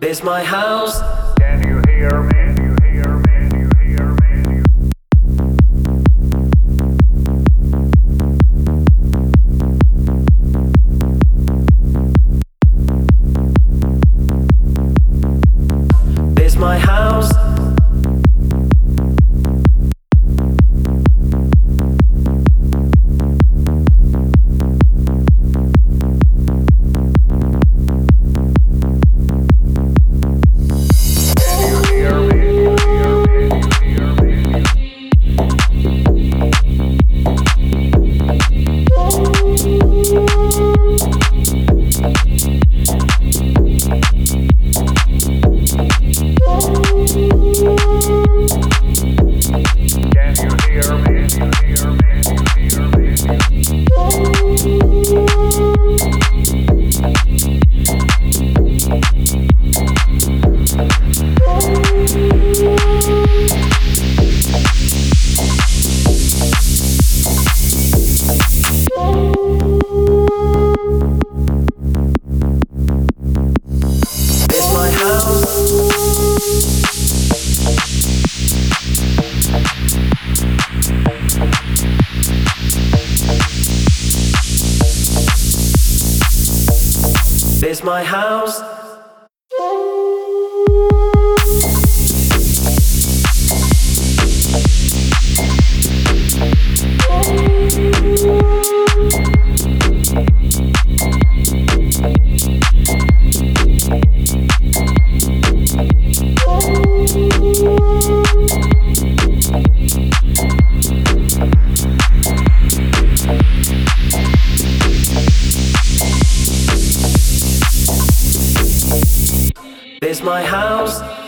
This my house. Can you hear me? is my house. This my house.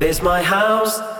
There's my house.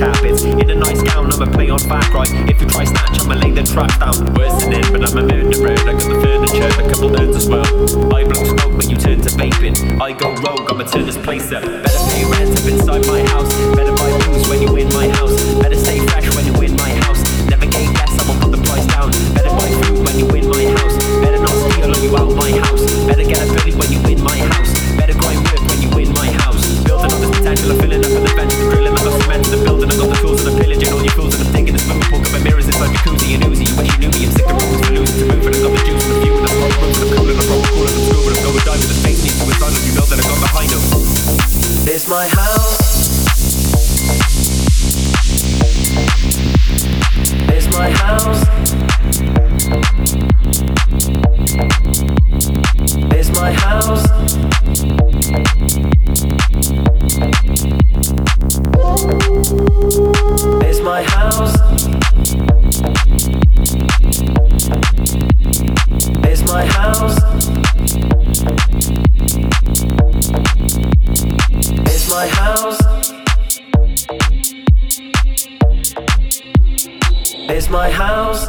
carpets. In a nice gown, I'ma play on back right. If you try snatch, I'ma lay the trap down. Worse than it, but I'm a murderer. I got the furniture, a couple nerds as well. I blow smoke, but you turn to vaping. I go rogue, I'ma turn this place up. Better pay rent up inside my house. Better buy booze when you win. my heart. my house.